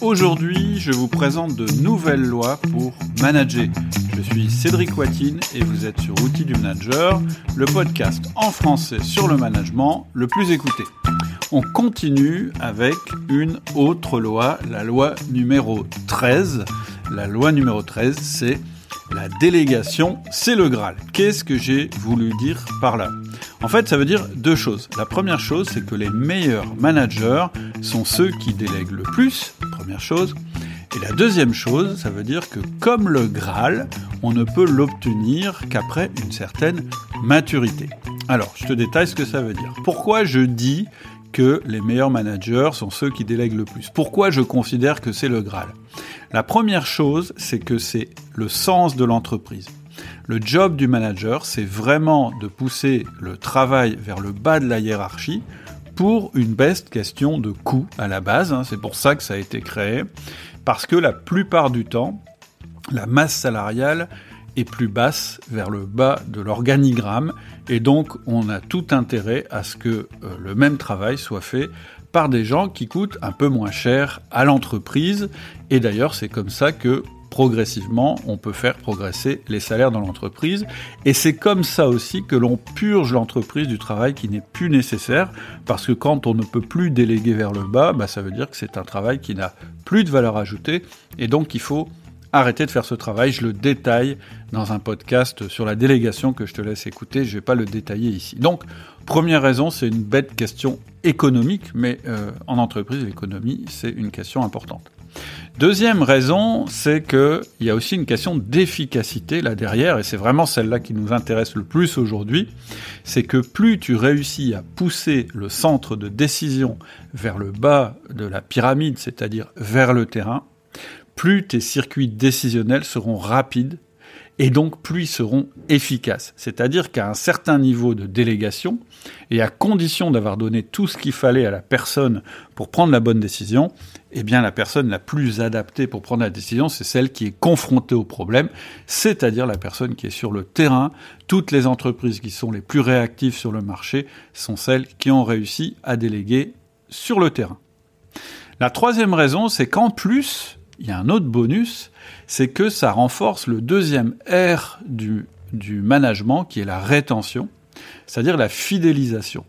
Aujourd'hui, je vous présente de nouvelles lois pour manager. Je suis Cédric Watine et vous êtes sur Outils du Manager, le podcast en français sur le management le plus écouté. On continue avec une autre loi, la loi numéro 13. La loi numéro 13, c'est la délégation, c'est le Graal. Qu'est-ce que j'ai voulu dire par là? En fait, ça veut dire deux choses. La première chose, c'est que les meilleurs managers sont ceux qui délèguent le plus, première chose. Et la deuxième chose, ça veut dire que comme le Graal, on ne peut l'obtenir qu'après une certaine maturité. Alors, je te détaille ce que ça veut dire. Pourquoi je dis que les meilleurs managers sont ceux qui délèguent le plus? Pourquoi je considère que c'est le Graal? La première chose, c'est que c'est le sens de l'entreprise. Le job du manager, c'est vraiment de pousser le travail vers le bas de la hiérarchie pour une best question de coût à la base. Hein. c'est pour ça que ça a été créé. Parce que la plupart du temps, la masse salariale est plus basse vers le bas de l'organigramme et donc on a tout intérêt à ce que euh, le même travail soit fait par des gens qui coûtent un peu moins cher à l'entreprise et d'ailleurs c'est comme ça que progressivement, on peut faire progresser les salaires dans l'entreprise. Et c'est comme ça aussi que l'on purge l'entreprise du travail qui n'est plus nécessaire, parce que quand on ne peut plus déléguer vers le bas, bah, ça veut dire que c'est un travail qui n'a plus de valeur ajoutée, et donc il faut arrêtez de faire ce travail. Je le détaille dans un podcast sur la délégation que je te laisse écouter. Je ne vais pas le détailler ici. Donc, première raison, c'est une bête question économique, mais euh, en entreprise, l'économie, c'est une question importante. Deuxième raison, c'est qu'il y a aussi une question d'efficacité là derrière, et c'est vraiment celle-là qui nous intéresse le plus aujourd'hui, c'est que plus tu réussis à pousser le centre de décision vers le bas de la pyramide, c'est-à-dire vers le terrain, plus tes circuits décisionnels seront rapides et donc plus ils seront efficaces. C'est-à-dire qu'à un certain niveau de délégation, et à condition d'avoir donné tout ce qu'il fallait à la personne pour prendre la bonne décision, eh bien la personne la plus adaptée pour prendre la décision, c'est celle qui est confrontée au problème, c'est-à-dire la personne qui est sur le terrain. Toutes les entreprises qui sont les plus réactives sur le marché sont celles qui ont réussi à déléguer sur le terrain. La troisième raison, c'est qu'en plus, il y a un autre bonus, c'est que ça renforce le deuxième R du, du management, qui est la rétention, c'est-à-dire la fidélisation.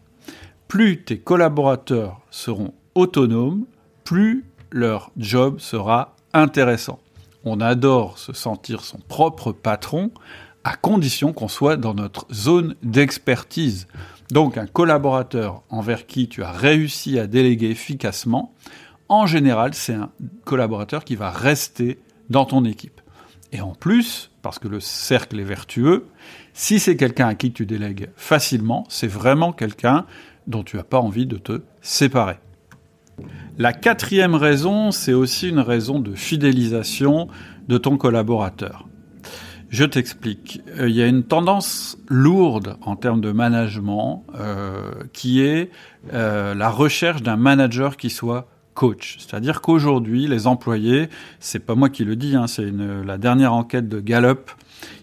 Plus tes collaborateurs seront autonomes, plus leur job sera intéressant. On adore se sentir son propre patron, à condition qu'on soit dans notre zone d'expertise. Donc un collaborateur envers qui tu as réussi à déléguer efficacement, en général, c'est un collaborateur qui va rester dans ton équipe. Et en plus, parce que le cercle est vertueux, si c'est quelqu'un à qui tu délègues facilement, c'est vraiment quelqu'un dont tu n'as pas envie de te séparer. La quatrième raison, c'est aussi une raison de fidélisation de ton collaborateur. Je t'explique. Euh, il y a une tendance lourde en termes de management euh, qui est euh, la recherche d'un manager qui soit coach. C'est-à-dire qu'aujourd'hui, les employés, c'est pas moi qui le dis, hein, c'est la dernière enquête de Gallup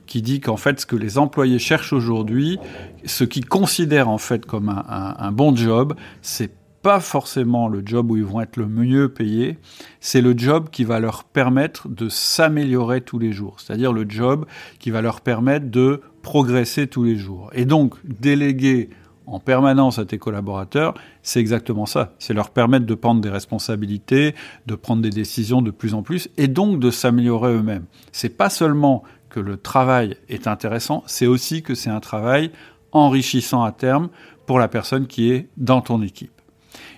qui dit qu'en fait, ce que les employés cherchent aujourd'hui, ce qu'ils considèrent en fait comme un, bon job, c'est pas forcément le job où ils vont être le mieux payés, c'est le job qui va leur permettre de s'améliorer tous les jours, c'est-à-dire le job qui va leur permettre de progresser tous les jours. Et donc, déléguer en permanence à tes collaborateurs, c'est exactement ça. C'est leur permettre de prendre des responsabilités, de prendre des décisions de plus en plus, et donc de s'améliorer eux-mêmes. C'est pas seulement le travail est intéressant, c'est aussi que c'est un travail enrichissant à terme pour la personne qui est dans ton équipe.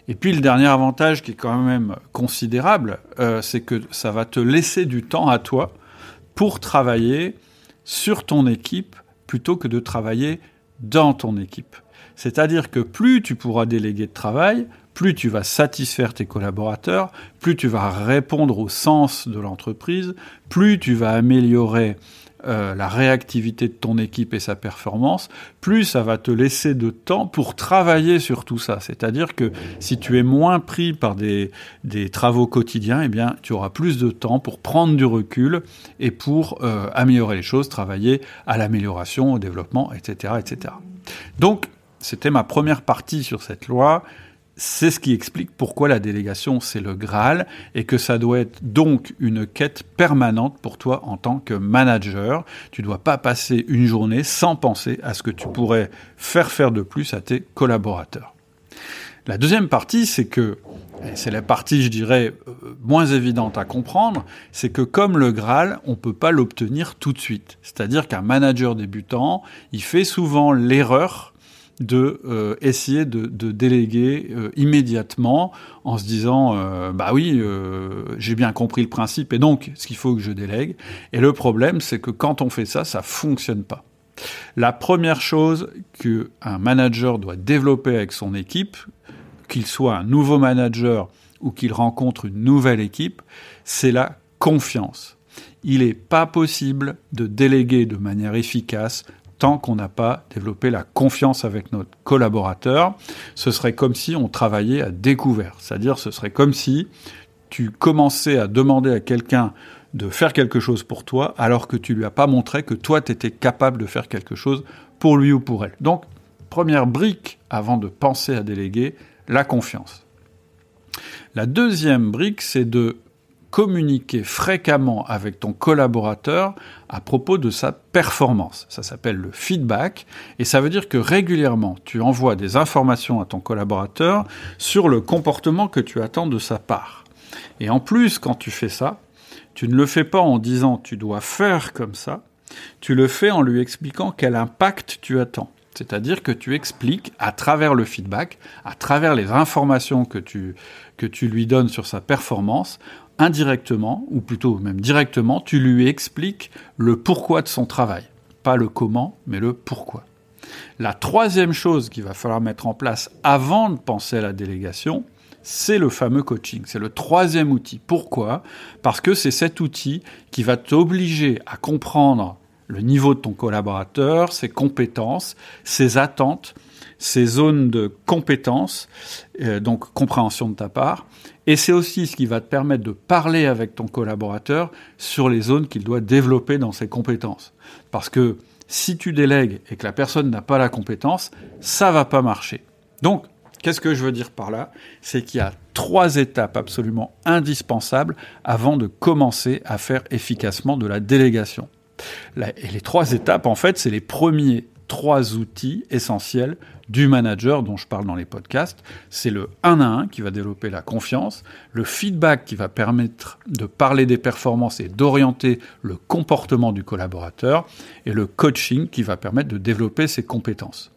Et puis le dernier avantage qui est quand même considérable, euh, c'est que ça va te laisser du temps à toi pour travailler sur ton équipe plutôt que de travailler dans ton équipe. C'est-à-dire que plus tu pourras déléguer de travail, plus tu vas satisfaire tes collaborateurs, plus tu vas répondre au sens de l'entreprise, plus tu vas améliorer euh, la réactivité de ton équipe et sa performance, plus ça va te laisser de temps pour travailler sur tout ça. C'est-à-dire que si tu es moins pris par des, travaux quotidiens, eh bien, tu auras plus de temps pour prendre du recul et pour euh, améliorer les choses, travailler à l'amélioration, au développement, etc., etc. Donc, c'était ma première partie sur cette loi. C'est ce qui explique pourquoi la délégation c'est le Graal et que ça doit être donc une quête permanente pour toi en tant que manager. Tu dois pas passer une journée sans penser à ce que tu pourrais faire faire de plus à tes collaborateurs. La deuxième partie, c'est que, c'est la partie, je dirais, euh, moins évidente à comprendre, c'est que comme le Graal, on peut pas l'obtenir tout de suite. C'est-à-dire qu'un manager débutant, il fait souvent l'erreur de euh, essayer de, déléguer euh, immédiatement en se disant euh, bah oui j'ai bien compris le principe et donc ce qu'il faut que je délègue. Et le problème c'est que quand on fait ça ça fonctionne pas. La première chose que un manager doit développer avec son équipe qu'il soit un nouveau manager ou qu'il rencontre une nouvelle équipe c'est la confiance. Il n'est pas possible de déléguer de manière efficace tant qu'on n'a pas développé la confiance avec notre collaborateur. Ce serait comme si on travaillait à découvert. C'est-à-dire, ce serait comme si tu commençais à demander à quelqu'un de faire quelque chose pour toi alors que tu lui as pas montré que toi tu étais capable de faire quelque chose pour lui ou pour elle. Donc, première brique avant de penser à déléguer, la confiance. La deuxième brique, c'est de communiquer fréquemment avec ton collaborateur à propos de sa performance. Ça s'appelle le feedback et ça veut dire que régulièrement tu envoies des informations à ton collaborateur sur le comportement que tu attends de sa part. Et en plus, quand tu fais ça, tu ne le fais pas en disant tu dois faire comme ça, tu le fais en lui expliquant quel impact tu attends. C'est-à-dire que tu expliques à travers le feedback, à travers les informations que tu, lui donnes sur sa performance, indirectement, ou plutôt même directement, tu lui expliques le pourquoi de son travail. Pas le comment, mais le pourquoi. La troisième chose qu'il va falloir mettre en place avant de penser à la délégation, c'est le fameux coaching. C'est le troisième outil. Pourquoi? Parce que c'est cet outil qui va t'obliger à comprendre le niveau de ton collaborateur, ses compétences, ses attentes, ses zones de compétences, euh, donc compréhension de ta part, et c'est aussi ce qui va te permettre de parler avec ton collaborateur sur les zones qu'il doit développer dans ses compétences. Parce que si tu délègues et que la personne n'a pas la compétence, ça va pas marcher. Donc, qu'est-ce que je veux dire par là? C'est qu'il y a trois étapes absolument indispensables avant de commencer à faire efficacement de la délégation. Et les trois étapes, en fait, c'est les premiers trois outils essentiels du manager dont je parle dans les podcasts. C'est le 1 à 1 qui va développer la confiance, le feedback qui va permettre de parler des performances et d'orienter le comportement du collaborateur, et le coaching qui va permettre de développer ses compétences.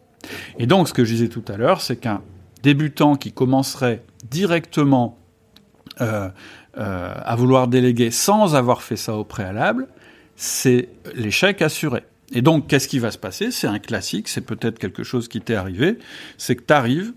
Et donc ce que je disais tout à l'heure, c'est qu'un débutant qui commencerait directement euh, euh, à vouloir déléguer sans avoir fait ça au préalable, c'est l'échec assuré. Et donc, qu'est-ce qui va se passer? C'est un classique, c'est peut-être quelque chose qui t'est arrivé, c'est que tu arrives,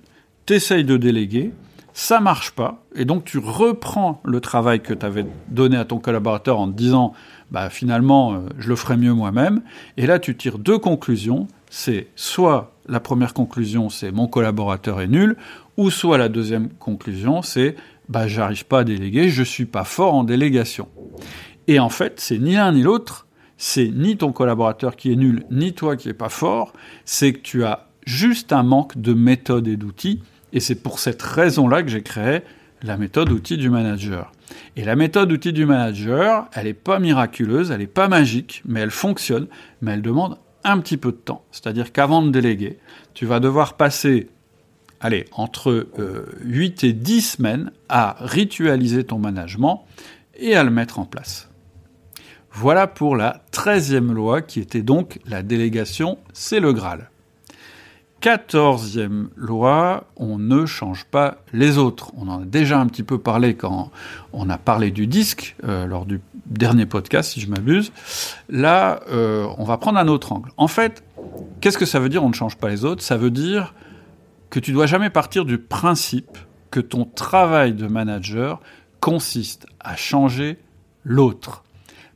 tu essayes de déléguer, ça marche pas, et donc tu reprends le travail que tu avais donné à ton collaborateur en te disant, bah finalement, euh, je le ferai mieux moi-même, et là tu tires deux conclusions, c'est soit la première conclusion, c'est mon collaborateur est nul, ou soit la deuxième conclusion, c'est bah j'arrive pas à déléguer, je suis pas fort en délégation. Et en fait, c'est ni l'un ni l'autre, c'est ni ton collaborateur qui est nul, ni toi qui est pas fort, c'est que tu as juste un manque de méthode et d'outils, et c'est pour cette raison-là que j'ai créé la méthode outil du manager. Et la méthode outil du manager, elle n'est pas miraculeuse, elle n'est pas magique, mais elle fonctionne, mais elle demande un petit peu de temps. C'est-à-dire qu'avant de déléguer, tu vas devoir passer allez, entre 8 euh, et 10 semaines à ritualiser ton management et à le mettre en place. Voilà pour la treizième loi qui était donc la délégation, c'est le Graal. Quatorzième loi, on ne change pas les autres. On en a déjà un petit peu parlé quand on a parlé du disque euh, lors du dernier podcast, si je m'abuse. Là, euh, on va prendre un autre angle. En fait, qu'est-ce que ça veut dire on ne change pas les autres? Ça veut dire que tu dois jamais partir du principe que ton travail de manager consiste à changer l'autre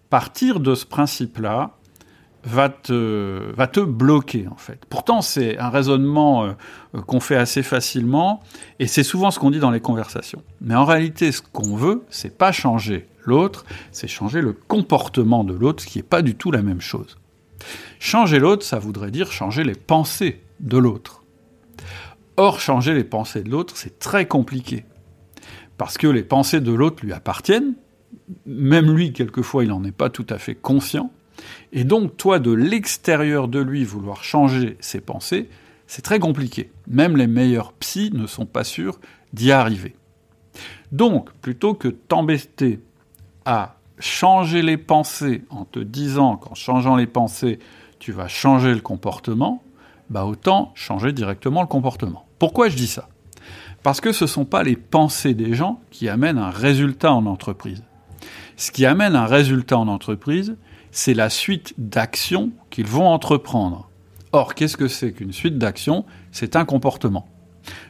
partir de ce principe-là va te, va te bloquer en fait. Pourtant, c'est un raisonnement euh, euh, qu'on fait assez facilement et c'est souvent ce qu'on dit dans les conversations. Mais en réalité, ce qu'on veut, c'est pas changer l'autre, c'est changer le comportement de l'autre, ce qui n'est pas du tout la même chose. Changer l'autre, ça voudrait dire changer les pensées de l'autre. Or, changer les pensées de l'autre, c'est très compliqué. Parce que les pensées de l'autre lui appartiennent, même lui, quelquefois, il n'en est pas tout à fait conscient. Et donc, toi, de l'extérieur de lui, vouloir changer ses pensées, c'est très compliqué. Même les meilleurs psys ne sont pas sûrs d'y arriver. Donc, plutôt que t'embêter à changer les pensées en te disant qu'en changeant les pensées, tu vas changer le comportement, bah autant changer directement le comportement. Pourquoi je dis ça? Parce que ce ne sont pas les pensées des gens qui amènent un résultat en entreprise. Ce qui amène un résultat en entreprise, c'est la suite d'actions qu'ils vont entreprendre. Or, qu'est-ce que c'est qu'une suite d'actions? C'est un comportement.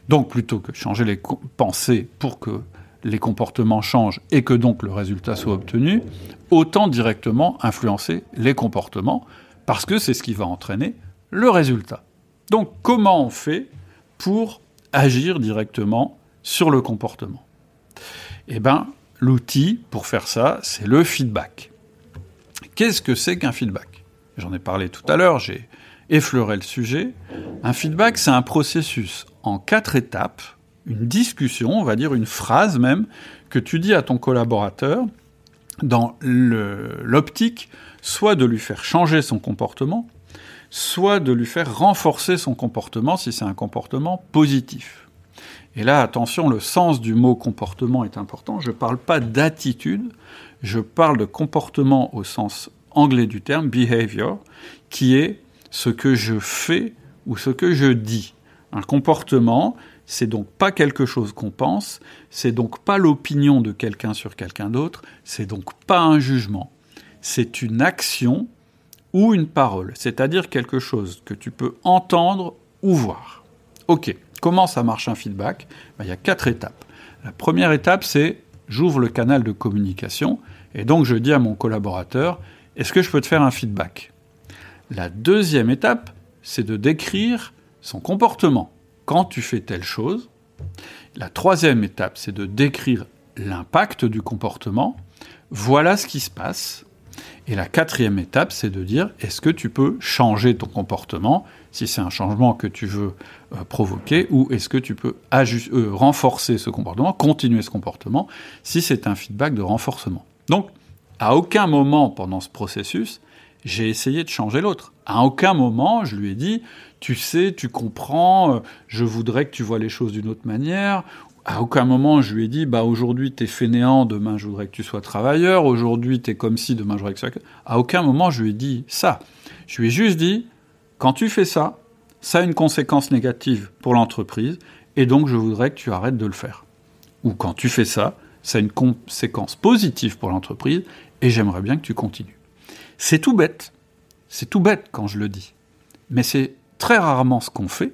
Donc, plutôt que changer les pensées pour que les comportements changent et que donc le résultat soit obtenu, autant directement influencer les comportements, parce que c'est ce qui va entraîner le résultat. Donc, comment on fait pour agir directement sur le comportement? Eh bien, l'outil pour faire ça, c'est le feedback. Qu'est-ce que c'est qu'un feedback? J'en ai parlé tout à l'heure, j'ai effleuré le sujet. Un feedback, c'est un processus en quatre étapes, une discussion, on va dire une phrase même, que tu dis à ton collaborateur dans l'optique soit de lui faire changer son comportement, soit de lui faire renforcer son comportement si c'est un comportement positif. Et là, attention, le sens du mot comportement est important. Je ne parle pas d'attitude, je parle de comportement au sens anglais du terme, behavior, qui est ce que je fais ou ce que je dis. Un comportement, c'est donc pas quelque chose qu'on pense, c'est donc pas l'opinion de quelqu'un sur quelqu'un d'autre, c'est donc pas un jugement. C'est une action ou une parole, c'est-à-dire quelque chose que tu peux entendre ou voir. Ok, comment ça marche un feedback? Ben, Il y a quatre étapes. La première étape, c'est j'ouvre le canal de communication et donc je dis à mon collaborateur, est-ce que je peux te faire un feedback? La deuxième étape, c'est de décrire son comportement quand tu fais telle chose. La troisième étape, c'est de décrire l'impact du comportement. Voilà ce qui se passe. Et la quatrième étape, c'est de dire est-ce que tu peux changer ton comportement si c'est un changement que tu veux euh, provoquer ou est-ce que tu peux euh, renforcer ce comportement, continuer ce comportement si c'est un feedback de renforcement. Donc, à aucun moment pendant ce processus, j'ai essayé de changer l'autre. À aucun moment, je lui ai dit, tu sais, tu comprends, euh, je voudrais que tu vois les choses d'une autre manière, à aucun moment je lui ai dit bah aujourd'hui t'es fainéant, demain je voudrais que tu sois travailleur, aujourd'hui t'es comme si, demain je voudrais que tu sois. À aucun moment je lui ai dit ça. Je lui ai juste dit quand tu fais ça, ça a une conséquence négative pour l'entreprise et donc je voudrais que tu arrêtes de le faire. Ou quand tu fais ça, ça a une conséquence positive pour l'entreprise et j'aimerais bien que tu continues. C'est tout bête. C'est tout bête quand je le dis. Mais c'est très rarement ce qu'on fait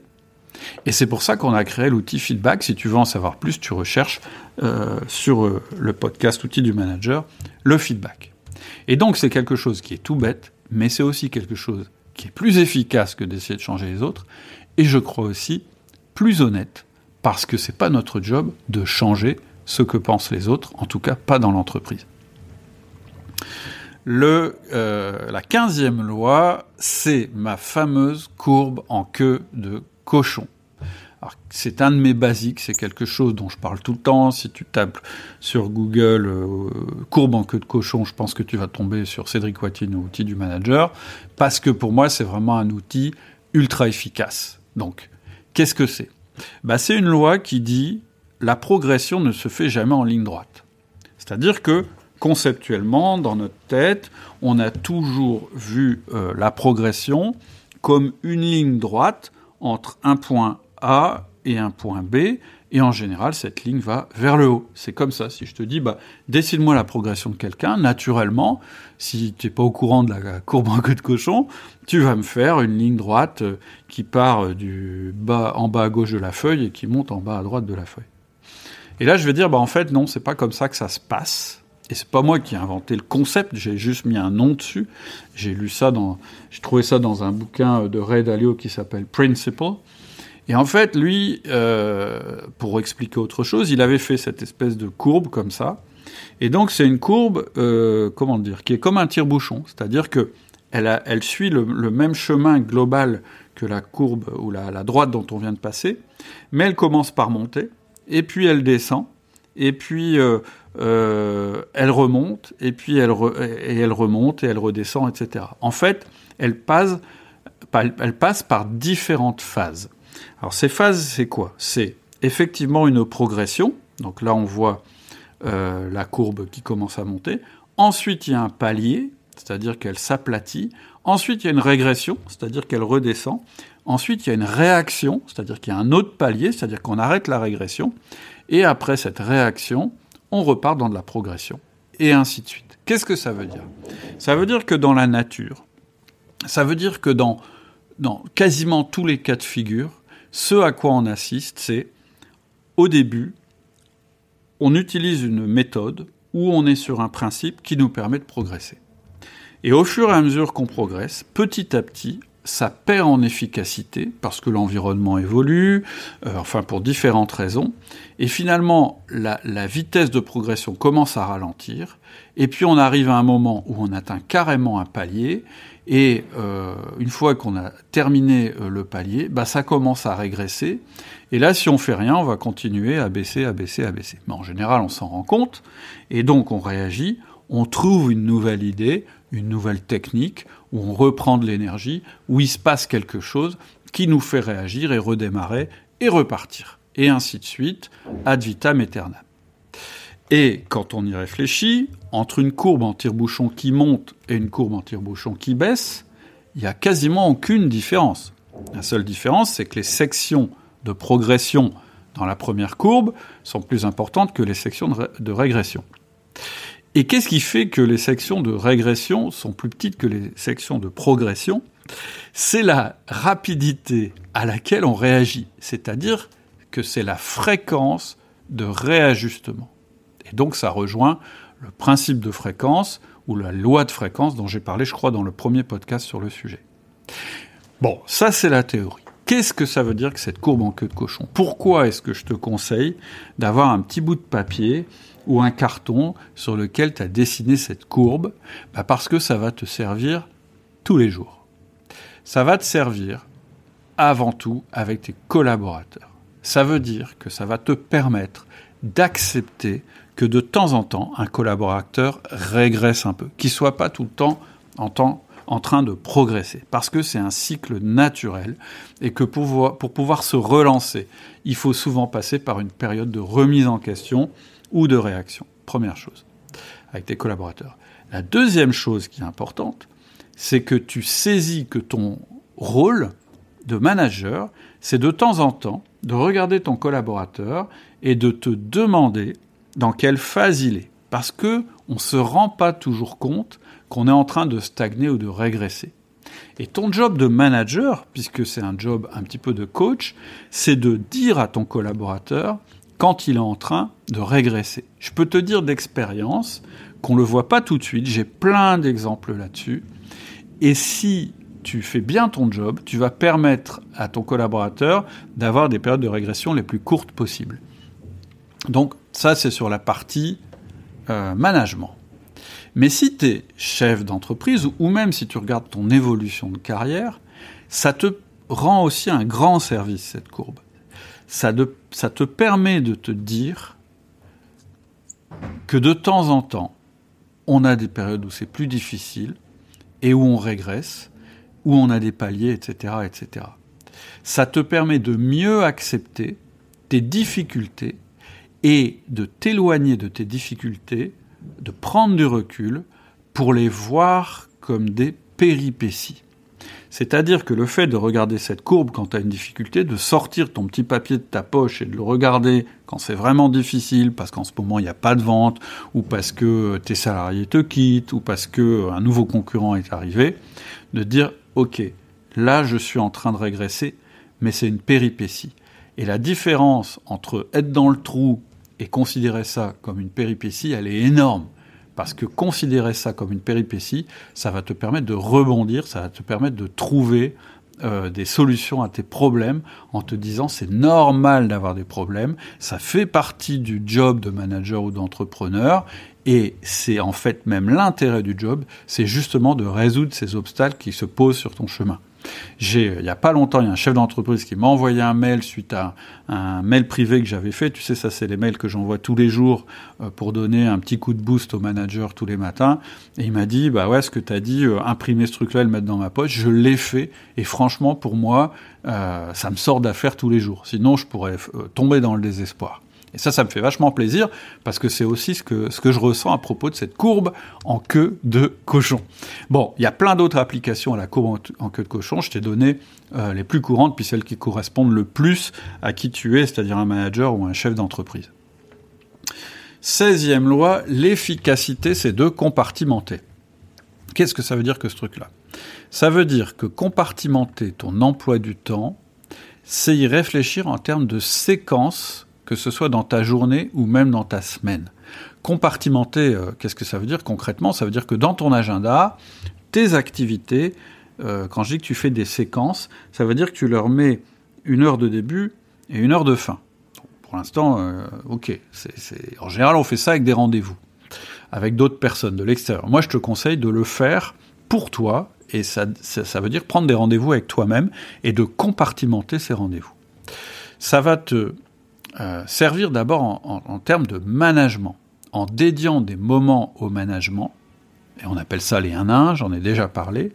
et c'est pour ça qu'on a créé l'outil feedback. Si tu veux en savoir plus, tu recherches euh, sur euh, le podcast outil du manager le feedback. Et donc c'est quelque chose qui est tout bête, mais c'est aussi quelque chose qui est plus efficace que d'essayer de changer les autres, et je crois aussi plus honnête, parce que c'est pas notre job de changer ce que pensent les autres, en tout cas pas dans l'entreprise. Le, euh, la quinzième loi, c'est ma fameuse courbe en queue de cochon. C'est un de mes basiques, c'est quelque chose dont je parle tout le temps. Si tu tapes sur Google euh, courbe en queue de cochon, je pense que tu vas tomber sur Cédric Watine, outil du manager, parce que pour moi, c'est vraiment un outil ultra efficace. Donc, qu'est-ce que c'est? Bah, C'est une loi qui dit la progression ne se fait jamais en ligne droite. C'est-à-dire que conceptuellement, dans notre tête, on a toujours vu euh, la progression comme une ligne droite entre un point A et un point B, et en général, cette ligne va vers le haut. C'est comme ça. Si je te dis, bah, décide-moi la progression de quelqu'un, naturellement, si tu n'es pas au courant de la courbe en queue de cochon, tu vas me faire une ligne droite euh, qui part euh, du bas, en bas à gauche de la feuille et qui monte en bas à droite de la feuille. Et là, je vais dire, bah, en fait, non, c'est pas comme ça que ça se passe. Et c'est pas moi qui ai inventé le concept, j'ai juste mis un nom dessus. J'ai lu ça dans, j'ai trouvé ça dans un bouquin de Ray Dalio qui s'appelle Principle. Et en fait, lui, euh, pour expliquer autre chose, il avait fait cette espèce de courbe comme ça. Et donc, c'est une courbe, euh, comment dire, qui est comme un tire-bouchon. C'est-à-dire que elle, suit le, même chemin global que la courbe ou la, droite dont on vient de passer, mais elle commence par monter, et puis elle descend, et puis euh, euh, elle remonte, et puis elle, et elle remonte, et elle redescend, etc. En fait, elle passe, elle passe par différentes phases. Alors ces phases, c'est quoi? C'est effectivement une progression, donc là on voit euh, la courbe qui commence à monter, ensuite il y a un palier, c'est-à-dire qu'elle s'aplatit. Ensuite, il y a une régression, c'est-à-dire qu'elle redescend. Ensuite, il y a une réaction, c'est-à-dire qu'il y a un autre palier, c'est-à-dire qu'on arrête la régression. Et après cette réaction, on repart dans de la progression. Et ainsi de suite. Qu'est-ce que ça veut dire? Ça veut dire que dans la nature, ça veut dire que dans, quasiment tous les cas de figure, ce à quoi on assiste, c'est au début, on utilise une méthode où on est sur un principe qui nous permet de progresser. Et au fur et à mesure qu'on progresse, petit à petit, ça perd en efficacité parce que l'environnement évolue, euh, enfin pour différentes raisons. Et finalement, la, vitesse de progression commence à ralentir. Et puis on arrive à un moment où on atteint carrément un palier. Et euh, une fois qu'on a terminé euh, le palier, bah, ça commence à régresser. Et là, si on fait rien, on va continuer à baisser, à baisser, à baisser. Mais en général, on s'en rend compte. Et donc on réagit on trouve une nouvelle idée, une nouvelle technique, où on reprend de l'énergie, où il se passe quelque chose qui nous fait réagir et redémarrer et repartir. Et ainsi de suite, ad vitam aeternam. Et quand on y réfléchit, entre une courbe en tire-bouchon qui monte et une courbe en tire-bouchon qui baisse, il n'y a quasiment aucune différence. La seule différence, c'est que les sections de progression dans la première courbe sont plus importantes que les sections de régression. Et qu'est-ce qui fait que les sections de régression sont plus petites que les sections de progression? C'est la rapidité à laquelle on réagit, c'est-à-dire que c'est la fréquence de réajustement. Et donc ça rejoint le principe de fréquence ou la loi de fréquence dont j'ai parlé, je crois, dans le premier podcast sur le sujet. Bon, ça c'est la théorie. Qu'est-ce que ça veut dire que cette courbe en queue de cochon? Pourquoi est-ce que je te conseille d'avoir un petit bout de papier ou un carton sur lequel tu as dessiné cette courbe bah Parce que ça va te servir tous les jours. Ça va te servir avant tout avec tes collaborateurs. Ça veut dire que ça va te permettre d'accepter que de temps en temps, un collaborateur régresse un peu, qu'il soit pas tout le temps en, train de progresser, parce que c'est un cycle naturel et que pour pouvoir se relancer, il faut souvent passer par une période de remise en question ou de réaction. Première chose, avec tes collaborateurs. La deuxième chose qui est importante, c'est que tu saisis que ton rôle de manager, c'est de temps en temps de regarder ton collaborateur et de te demander dans quelle phase il est. Parce que on se rend pas toujours compte qu'on est en train de stagner ou de régresser. Et ton job de manager, puisque c'est un job un petit peu de coach, c'est de dire à ton collaborateur quand il est en train de régresser. Je peux te dire d'expérience qu'on ne le voit pas tout de suite, j'ai plein d'exemples là-dessus. Et si tu fais bien ton job, tu vas permettre à ton collaborateur d'avoir des périodes de régression les plus courtes possibles. Donc ça, c'est sur la partie euh, management. Mais si tu es chef d'entreprise, ou même si tu regardes ton évolution de carrière, ça te rend aussi un grand service, cette courbe ça, te permet de te dire que de temps en temps, on a des périodes où c'est plus difficile et où on régresse, où on a des paliers, etc., etc. Ça te permet de mieux accepter tes difficultés et de t'éloigner de tes difficultés, de prendre du recul pour les voir comme des péripéties. C'est-à-dire que le fait de regarder cette courbe quand tu as une difficulté, de sortir ton petit papier de ta poche et de le regarder quand c'est vraiment difficile, parce qu'en ce moment il n'y a pas de vente, ou parce que tes salariés te quittent, ou parce que un nouveau concurrent est arrivé, de dire ok, là je suis en train de régresser, mais c'est une péripétie. Et la différence entre être dans le trou et considérer ça comme une péripétie, elle est énorme. Parce que considérer ça comme une péripétie, ça va te permettre de rebondir, ça va te permettre de trouver euh, des solutions à tes problèmes en te disant c'est normal d'avoir des problèmes, ça fait partie du job de manager ou d'entrepreneur et c'est en fait même l'intérêt du job, c'est justement de résoudre ces obstacles qui se posent sur ton chemin. J'ai, il y a pas longtemps, il y a un chef d'entreprise qui m'a envoyé un mail suite à un mail privé que j'avais fait. Tu sais, ça, c'est les mails que j'envoie tous les jours euh, pour donner un petit coup de boost au manager tous les matins. Et il m'a dit, bah ouais, ce que tu as dit, euh, imprimer ce truc-là le mettre dans ma poche, je l'ai fait. Et franchement, pour moi, euh, ça me sort d'affaire tous les jours. Sinon, je pourrais tomber dans le désespoir. Et ça, ça me fait vachement plaisir parce que c'est aussi ce que, je ressens à propos de cette courbe en queue de cochon. Bon, il y a plein d'autres applications à la courbe en, queue de cochon. Je t'ai donné euh, les plus courantes puis celles qui correspondent le plus à qui tu es, c'est-à-dire un manager ou un chef d'entreprise. 16e loi, l'efficacité, c'est de compartimenter. Qu'est-ce que ça veut dire que ce truc-là? Ça veut dire que compartimenter ton emploi du temps, c'est y réfléchir en termes de séquence que ce soit dans ta journée ou même dans ta semaine. Compartimenter, euh, qu'est-ce que ça veut dire concrètement? Ça veut dire que dans ton agenda, tes activités, euh, quand je dis que tu fais des séquences, ça veut dire que tu leur mets une heure de début et une heure de fin. pour l'instant, euh, ok. En général, on fait ça avec des rendez-vous, avec d'autres personnes de l'extérieur. Moi, je te conseille de le faire pour toi, et ça, ça veut dire prendre des rendez-vous avec toi-même et de compartimenter ces rendez-vous. Ça va te euh, servir d'abord en, termes de management, en dédiant des moments au management, et on appelle ça les 1 à 1, j'en ai déjà parlé,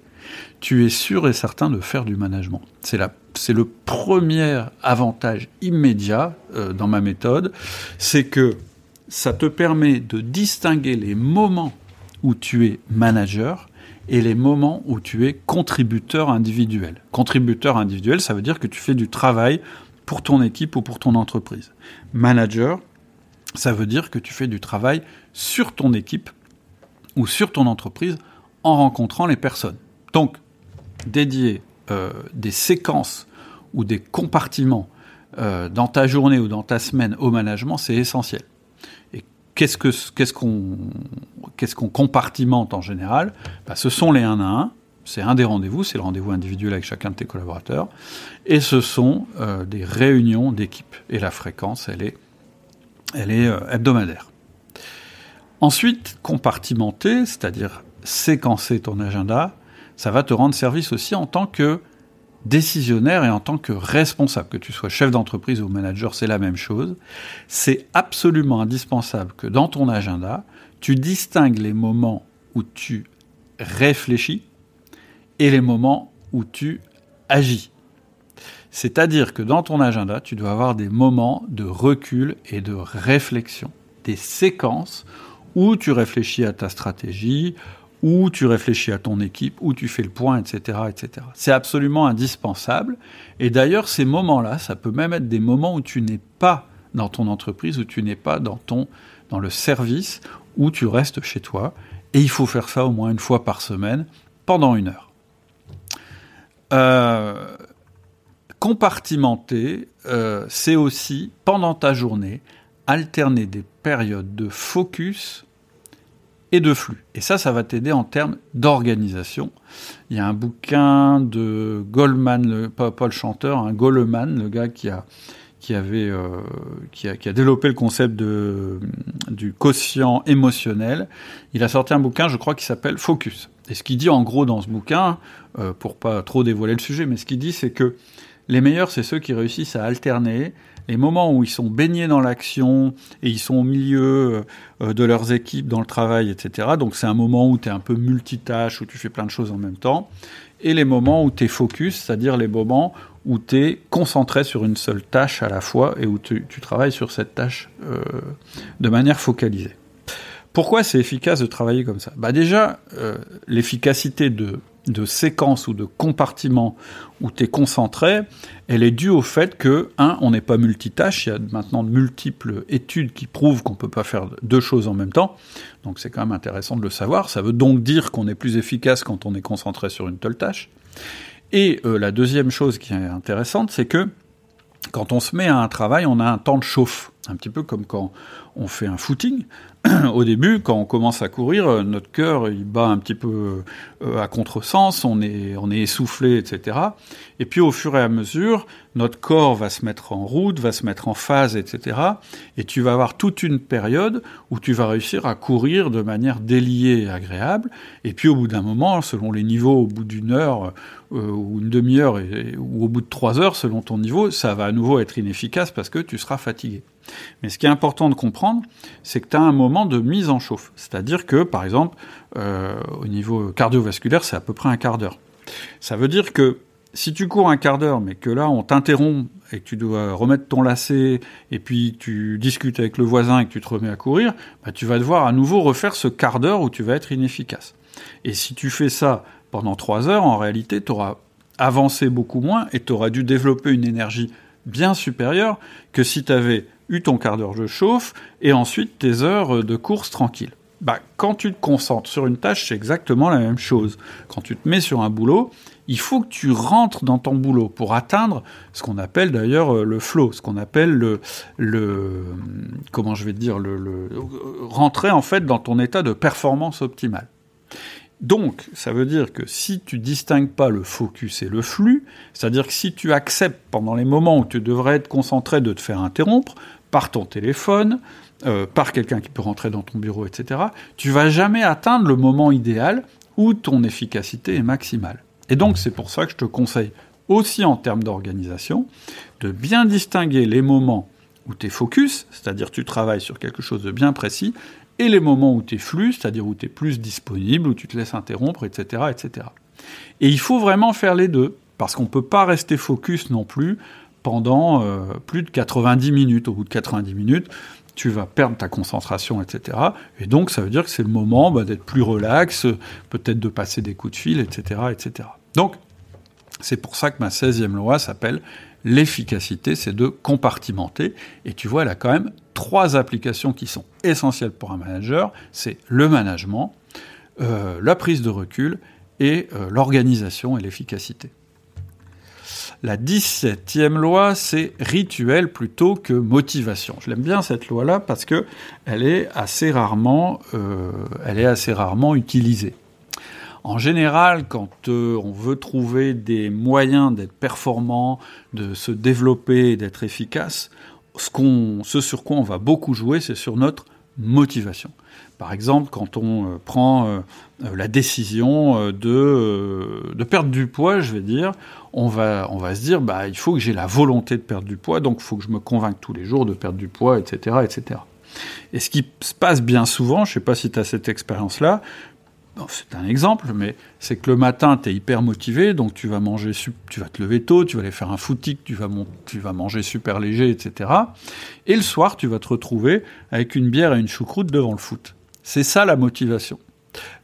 tu es sûr et certain de faire du management. C'est le premier avantage immédiat euh, dans ma méthode, c'est que ça te permet de distinguer les moments où tu es manager et les moments où tu es contributeur individuel. Contributeur individuel, ça veut dire que tu fais du travail pour ton équipe ou pour ton entreprise. Manager, ça veut dire que tu fais du travail sur ton équipe ou sur ton entreprise en rencontrant les personnes. Donc, dédier euh, des séquences ou des compartiments euh, dans ta journée ou dans ta semaine au management, c'est essentiel. Et qu'est-ce qu'on compartimente en général? Bah, Ce sont les 1 à 1, c'est un des rendez-vous, c'est le rendez-vous individuel avec chacun de tes collaborateurs. Et ce sont euh, des réunions d'équipe. Et la fréquence, elle est, euh, hebdomadaire. Ensuite, compartimenter, c'est-à-dire séquencer ton agenda, ça va te rendre service aussi en tant que décisionnaire et en tant que responsable, que tu sois chef d'entreprise ou manager, c'est la même chose. C'est absolument indispensable que dans ton agenda, tu distingues les moments où tu réfléchis et les moments où tu agis. C'est-à-dire que dans ton agenda, tu dois avoir des moments de recul et de réflexion, des séquences où tu réfléchis à ta stratégie, où tu réfléchis à ton équipe, où tu fais le point, etc., etc. C'est absolument indispensable. Et d'ailleurs, ces moments-là, ça peut même être des moments où tu n'es pas dans ton entreprise, où tu n'es pas dans ton, dans le service, où tu restes chez toi. Et il faut faire ça au moins une fois par semaine, pendant une heure. Euh, compartimenter, euh, c'est aussi, pendant ta journée, alterner des périodes de focus et de flux. Et ça, ça va t'aider en termes d'organisation. Il y a un bouquin de Goldman, le, pas, chanteur, un Goleman, le gars qui a, qui avait, euh, qui, a, développé le concept de, du quotient émotionnel. Il a sorti un bouquin, je crois, qui s'appelle Focus. Et ce qu'il dit en gros dans ce bouquin, euh, pour pas trop dévoiler le sujet, mais ce qu'il dit, c'est que les meilleurs, c'est ceux qui réussissent à alterner les moments où ils sont baignés dans l'action et ils sont au milieu euh, de leurs équipes, dans le travail, etc. Donc c'est un moment où tu es un peu multitâche, où tu fais plein de choses en même temps. Et les moments où tu es focus, c'est-à-dire les moments où tu es concentré sur une seule tâche à la fois et où tu, travailles sur cette tâche euh, de manière focalisée. Pourquoi c'est efficace de travailler comme ça? Bah déjà, euh, l'efficacité de, de séquence ou de compartiment où tu es concentré, elle est due au fait que, un, on n'est pas multitâche, il y a maintenant de multiples études qui prouvent qu'on ne peut pas faire deux choses en même temps, donc c'est quand même intéressant de le savoir, ça veut donc dire qu'on est plus efficace quand on est concentré sur une telle tâche. Et euh, la deuxième chose qui est intéressante, c'est que quand on se met à un travail, on a un temps de chauffe. Un petit peu comme quand on fait un footing. Au début, quand on commence à courir, euh, notre cœur il bat un petit peu euh, à contresens, on est, essoufflé, etc. Et puis au fur et à mesure, notre corps va se mettre en route, va se mettre en phase, etc. Et tu vas avoir toute une période où tu vas réussir à courir de manière déliée et agréable. Et puis au bout d'un moment, selon les niveaux, au bout d'une heure euh, ou une demi-heure ou au bout de trois heures, selon ton niveau, ça va à nouveau être inefficace parce que tu seras fatigué. Mais ce qui est important de comprendre, c'est que tu as un moment de mise en chauffe. C'est-à-dire que, par exemple, euh, au niveau cardiovasculaire, c'est à peu près un quart d'heure. Ça veut dire que si tu cours un quart d'heure, mais que là, on t'interrompt et que tu dois remettre ton lacet, et puis tu discutes avec le voisin et que tu te remets à courir, bah, tu vas devoir à nouveau refaire ce quart d'heure où tu vas être inefficace. Et si tu fais ça pendant trois heures, en réalité, tu auras avancé beaucoup moins et tu auras dû développer une énergie bien supérieure que si tu avais eu ton quart d'heure de chauffe et ensuite tes heures de course tranquille. Bah, quand tu te concentres sur une tâche, c'est exactement la même chose. Quand tu te mets sur un boulot, il faut que tu rentres dans ton boulot pour atteindre ce qu'on appelle d'ailleurs euh, le flow, ce qu'on appelle le, le, comment je vais dire, le, le, rentrer en fait dans ton état de performance optimale. Donc, ça veut dire que si tu distingues pas le focus et le flux, c'est-à-dire que si tu acceptes pendant les moments où tu devrais être concentré de te faire interrompre par ton téléphone, euh, par quelqu'un qui peut rentrer dans ton bureau, etc., tu vas jamais atteindre le moment idéal où ton efficacité est maximale. Et donc, c'est pour ça que je te conseille aussi en termes d'organisation de bien distinguer les moments où tu es focus, c'est-à-dire tu travailles sur quelque chose de bien précis, et les moments où tu es flux, c'est-à-dire où tu es plus disponible, où tu te laisses interrompre, etc., etc. Et il faut vraiment faire les deux, parce qu'on ne peut pas rester focus non plus pendant euh, plus de 90 minutes. Au bout de 90 minutes, tu vas perdre ta concentration, etc. Et donc, ça veut dire que c'est le moment bah, d'être plus relax, peut-être de passer des coups de fil, etc., etc. Donc, c'est pour ça que ma 16e loi s'appelle l'efficacité, c'est de compartimenter. Et tu vois, elle a quand même trois applications qui sont essentielles pour un manager. C'est le management, euh, la prise de recul et euh, l'organisation et l'efficacité. La 17e loi, c'est rituel plutôt que motivation. Je l'aime bien cette loi-là parce que elle est assez rarement, euh, utilisée. En général, quand euh, on veut trouver des moyens d'être performant, de se développer, d'être efficace, ce, ce sur quoi on va beaucoup jouer, c'est sur notre motivation. Par exemple, quand on euh, prend euh, la décision de, de, perdre du poids, je vais dire, on va, on va se dire, bah, il faut que j'ai la volonté de perdre du poids, donc il faut que je me convainque tous les jours de perdre du poids, etc., etc. Et ce qui se passe bien souvent, je ne sais pas si tu as cette expérience-là, c'est un exemple, mais c'est que le matin, tu es hyper motivé, donc tu vas manger, tu vas te lever tôt, tu vas aller faire un footing, tu vas manger super léger, etc. Et le soir, tu vas te retrouver avec une bière et une choucroute devant le foot. C'est ça la motivation.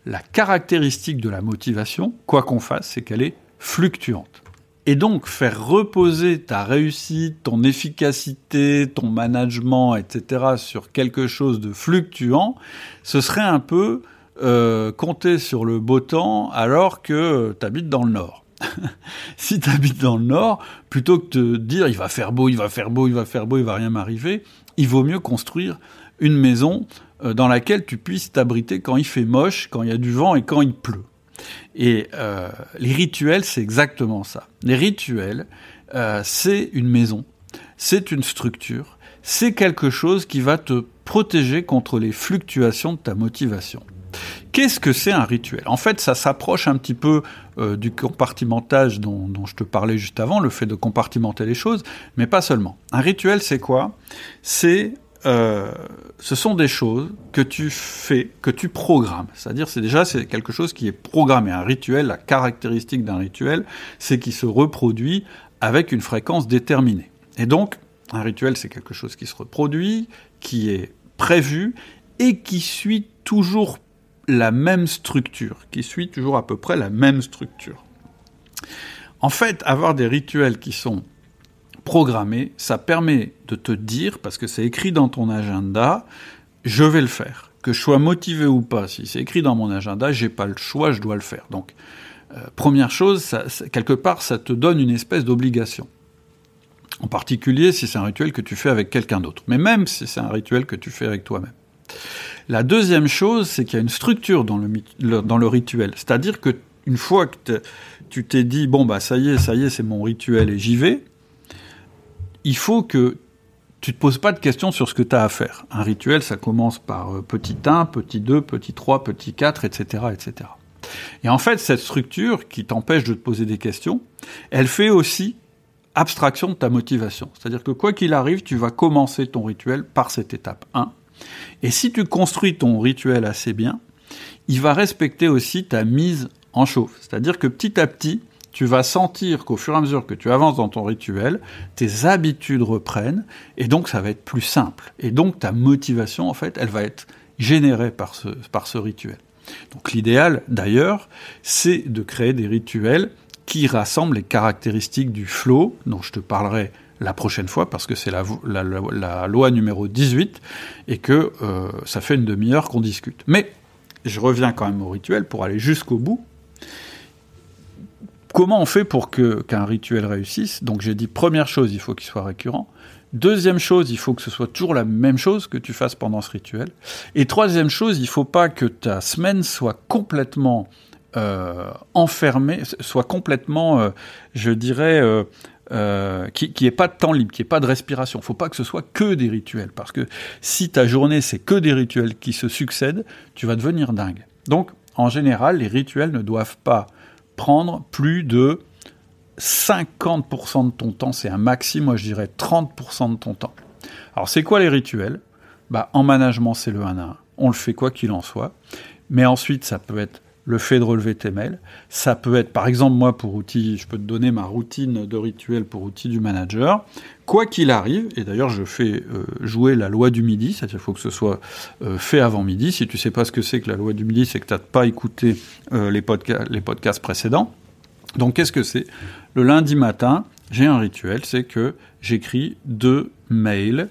La caractéristique de la motivation, quoi qu'on fasse, c'est qu'elle est fluctuante. Et donc, faire reposer ta réussite, ton efficacité, ton management, etc., sur quelque chose de fluctuant, ce serait un peu euh, compter sur le beau temps alors que tu habites dans le nord. si tu habites dans le nord, plutôt que de dire il va faire beau, il va faire beau, il va faire beau, il va rien m'arriver, il vaut mieux construire une maison dans laquelle tu puisses t'abriter quand il fait moche, quand il y a du vent et quand il pleut. Et euh, les rituels, c'est exactement ça. Les rituels, c'est une maison, c'est une structure, c'est quelque chose qui va te protéger contre les fluctuations de ta motivation. Qu'est-ce que c'est un rituel? En fait, ça s'approche un petit peu euh, du compartimentage dont, je te parlais juste avant, le fait de compartimenter les choses, mais pas seulement. Un rituel, c'est quoi? C'est euh, ce sont des choses que tu fais, que tu programmes. C'est-à-dire, c'est déjà c'est quelque chose qui est programmé. Un rituel, la caractéristique d'un rituel, c'est qu'il se reproduit avec une fréquence déterminée. Et donc, un rituel, c'est quelque chose qui se reproduit, qui est prévu et qui suit toujours la même structure, qui suit toujours à peu près la même structure. En fait, avoir des rituels qui sont programmés, ça permet de te dire, parce que c'est écrit dans ton agenda, je vais le faire. Que je sois motivé ou pas, si c'est écrit dans mon agenda, j'ai pas le choix, je dois le faire. Donc, euh, première chose, quelque part, ça te donne une espèce d'obligation. En particulier si c'est un rituel que tu fais avec quelqu'un d'autre, mais même si c'est un rituel que tu fais avec toi-même. La deuxième chose, c'est qu'il y a une structure dans le, dans le rituel. C'est-à-dire que une fois que tu t'es dit, bon, bah ça y est, ça y est, c'est mon rituel et j'y vais, il faut que tu te poses pas de questions sur ce que tu as à faire. Un rituel, ça commence par euh, petit 1, petit 2, petit 3, petit 4, etc., etc. Et en fait, cette structure qui t'empêche de te poser des questions, elle fait aussi abstraction de ta motivation. C'est-à-dire que quoi qu'il arrive, tu vas commencer ton rituel par cette étape 1. Et si tu construis ton rituel assez bien, il va respecter aussi ta mise en chauffe. C'est-à-dire que petit à petit, tu vas sentir qu'au fur et à mesure que tu avances dans ton rituel, tes habitudes reprennent, et donc ça va être plus simple. Et donc ta motivation, en fait, elle va être générée par ce, rituel. Donc l'idéal, d'ailleurs, c'est de créer des rituels qui rassemblent les caractéristiques du flow, dont je te parlerai la prochaine fois, parce que c'est la, la, loi numéro 18, et que euh, ça fait une demi-heure qu'on discute. Mais je reviens quand même au rituel pour aller jusqu'au bout. Comment on fait pour que qu'un rituel réussisse? Donc j'ai dit première chose, il faut qu'il soit récurrent. Deuxième chose, il faut que ce soit toujours la même chose que tu fasses pendant ce rituel. Et troisième chose, il faut pas que ta semaine soit complètement euh, enfermée, soit complètement, euh, je dirais, euh, euh qui, qui ait pas de temps libre, qui ait pas de respiration. Il faut pas que ce soit que des rituels, parce que si ta journée c'est que des rituels qui se succèdent, tu vas devenir dingue. Donc, en général, les rituels ne doivent pas prendre plus de 50% de ton temps, c'est un maxi, moi je dirais 30% de ton temps. Alors c'est quoi les rituels? Bah, En management, c'est le 1 à 1. On le fait quoi qu'il en soit. Mais ensuite, ça peut être le fait de relever tes mails. Ça peut être, par exemple, moi, pour outil, je peux te donner ma routine de rituel pour outil du manager. Quoi qu'il arrive, et d'ailleurs, je fais euh, jouer la loi du midi, c'est-à-dire qu'il faut que ce soit euh, fait avant midi. Si tu sais pas ce que c'est que la loi du midi, c'est que tu n'as pas écouté euh, les, les podcasts précédents. Donc, qu'est-ce que c'est? Le lundi matin, j'ai un rituel, c'est que j'écris deux mails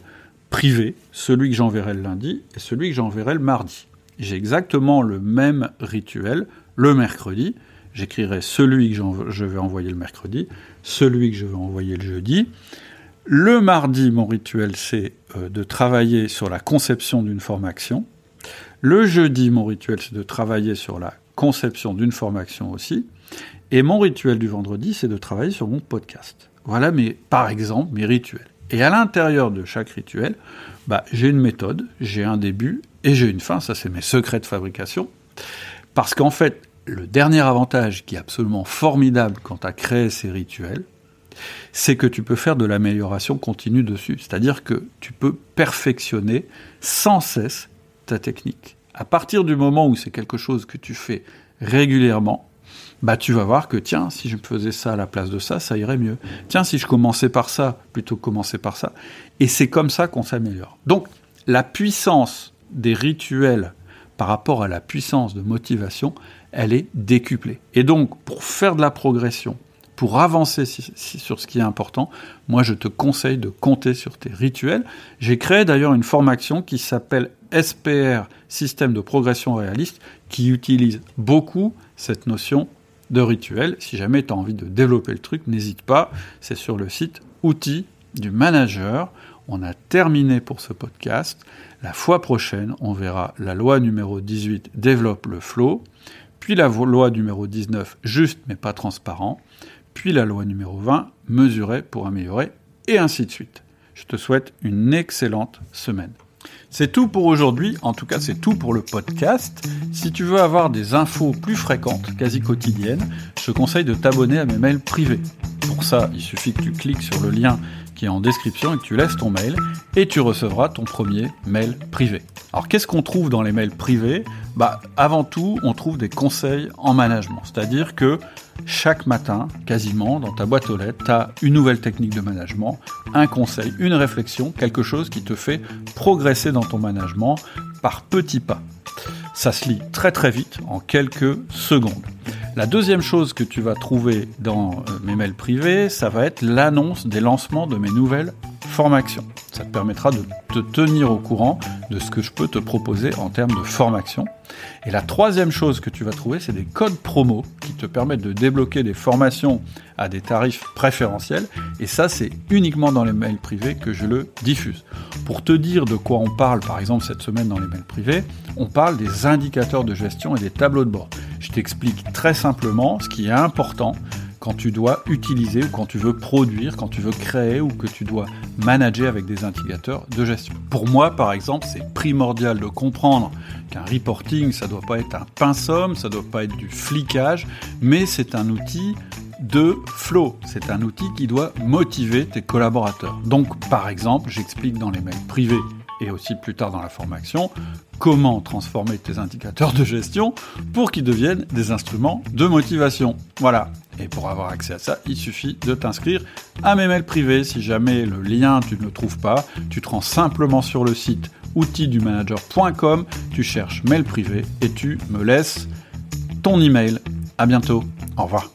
privés, celui que j'enverrai le lundi et celui que j'enverrai le mardi j'ai exactement le même rituel le mercredi. J'écrirai celui que je vais envoyer le mercredi, celui que je vais envoyer le jeudi. Le mardi, mon rituel, c'est euh, de travailler sur la conception d'une formation. Le jeudi, mon rituel, c'est de travailler sur la conception d'une formation aussi. Et mon rituel du vendredi, c'est de travailler sur mon podcast. Voilà, mes, par exemple, mes rituels. Et à l'intérieur de chaque rituel, bah, j'ai une méthode, j'ai un début et j'ai une fin, ça c'est mes secrets de fabrication. Parce qu'en fait, le dernier avantage qui est absolument formidable quand tu as créé ces rituels, c'est que tu peux faire de l'amélioration continue dessus. C'est-à-dire que tu peux perfectionner sans cesse ta technique. À partir du moment où c'est quelque chose que tu fais régulièrement, bah tu vas voir que tiens, si je faisais ça à la place de ça, ça irait mieux. Tiens, si je commençais par ça plutôt que commencer par ça. Et c'est comme ça qu'on s'améliore. Donc, la puissance des rituels par rapport à la puissance de motivation, elle est décuplée. Et donc, pour faire de la progression, pour avancer sur ce qui est important, moi je te conseille de compter sur tes rituels. J'ai créé d'ailleurs une formation qui s'appelle SPR, Système de progression réaliste, qui utilise beaucoup cette notion de rituel. Si jamais tu as envie de développer le truc, n'hésite pas, c'est sur le site outils du manager. On a terminé pour ce podcast. La fois prochaine, on verra la loi numéro 18 développe le flow, puis la loi numéro 19 juste mais pas transparent, puis la loi numéro 20 mesurer pour améliorer, et ainsi de suite. Je te souhaite une excellente semaine. C'est tout pour aujourd'hui, en tout cas c'est tout pour le podcast. Si tu veux avoir des infos plus fréquentes, quasi quotidiennes, je te conseille de t'abonner à mes mails privés. Pour ça, il suffit que tu cliques sur le lien qui est en description et que tu laisses ton mail et tu recevras ton premier mail privé. Alors qu'est-ce qu'on trouve dans les mails privés? Bah avant tout, on trouve des conseils en management, c'est-à-dire que chaque matin, quasiment dans ta boîte aux lettres, tu as une nouvelle technique de management, un conseil, une réflexion, quelque chose qui te fait progresser dans ton management par petits pas. Ça se lit très très vite, en quelques secondes. La deuxième chose que tu vas trouver dans euh, mes mails privés, ça va être l'annonce des lancements de mes nouvelles formations. Ça te permettra de te tenir au courant de ce que je peux te proposer en termes de formation. Et la troisième chose que tu vas trouver, c'est des codes promo qui te permettent de débloquer des formations à des tarifs préférentiels. Et ça, c'est uniquement dans les mails privés que je le diffuse. Pour te dire de quoi on parle, par exemple, cette semaine dans les mails privés, on parle des indicateurs de gestion et des tableaux de bord. Je t'explique très simplement ce qui est important quand tu dois utiliser ou quand tu veux produire, quand tu veux créer ou que tu dois manager avec des indicateurs de gestion. Pour moi, par exemple, c'est primordial de comprendre qu'un reporting, ça doit pas être un pinceau, ça doit pas être du flicage, mais c'est un outil de flow. C'est un outil qui doit motiver tes collaborateurs. Donc, par exemple, j'explique dans les mails privés et aussi plus tard dans la formation, comment transformer tes indicateurs de gestion pour qu'ils deviennent des instruments de motivation. Voilà. Et pour avoir accès à ça, il suffit de t'inscrire à mes mails privés. Si jamais le lien tu ne le trouves pas, tu te rends simplement sur le site outildumanager.com, tu cherches mail privé et tu me laisses ton email. À bientôt. Au revoir.